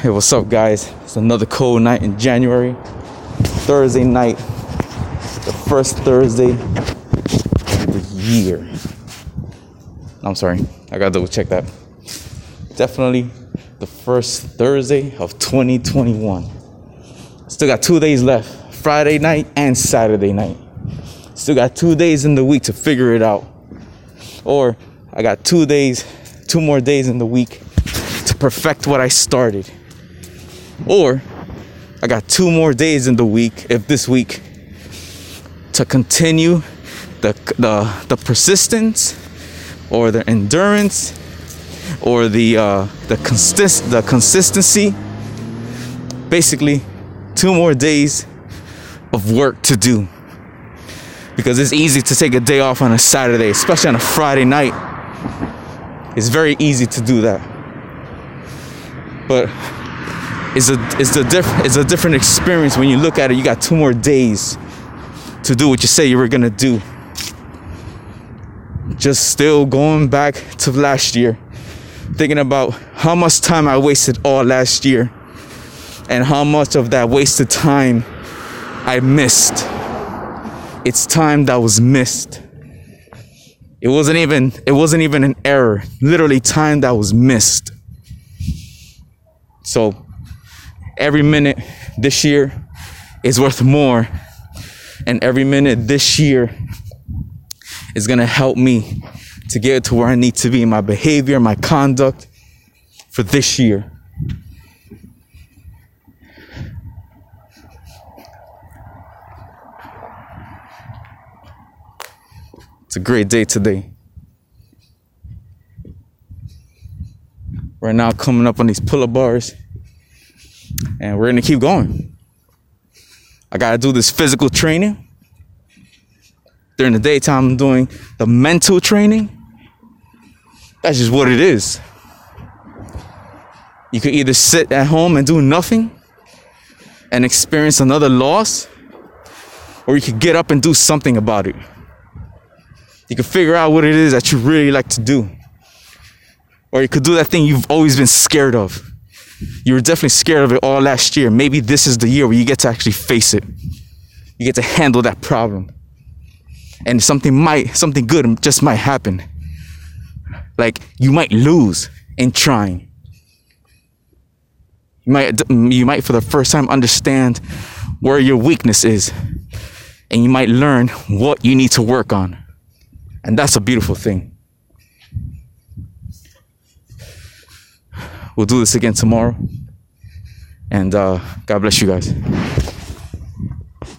Hey, what's up, guys? It's another cold night in January. Thursday night, the first Thursday of the year. I'm sorry, I gotta double check that. Definitely the first Thursday of 2021. Still got two days left Friday night and Saturday night. Still got two days in the week to figure it out. Or I got two days, two more days in the week to perfect what I started. Or I got two more days in the week, if this week, to continue the the, the persistence or the endurance or the uh, the consist the consistency. Basically, two more days of work to do. Because it's easy to take a day off on a Saturday, especially on a Friday night. It's very easy to do that. But it's a it's a diff- it's a different experience when you look at it. You got two more days to do what you say you were gonna do. Just still going back to last year, thinking about how much time I wasted all last year, and how much of that wasted time I missed. It's time that was missed. It wasn't even it wasn't even an error. Literally time that was missed. So every minute this year is worth more. And every minute this year is going to help me to get to where I need to be in my behavior, my conduct for this year. It's a great day today. Right now, coming up on these pull up bars and we're gonna keep going. I gotta do this physical training. During the daytime, I'm doing the mental training. That's just what it is. You could either sit at home and do nothing and experience another loss, or you could get up and do something about it. You could figure out what it is that you really like to do. Or you could do that thing you've always been scared of. You were definitely scared of it all last year. Maybe this is the year where you get to actually face it. You get to handle that problem. And something might, something good just might happen. Like you might lose in trying. You might, you might for the first time understand where your weakness is. And you might learn what you need to work on. And that's a beautiful thing. We'll do this again tomorrow. And uh, God bless you guys.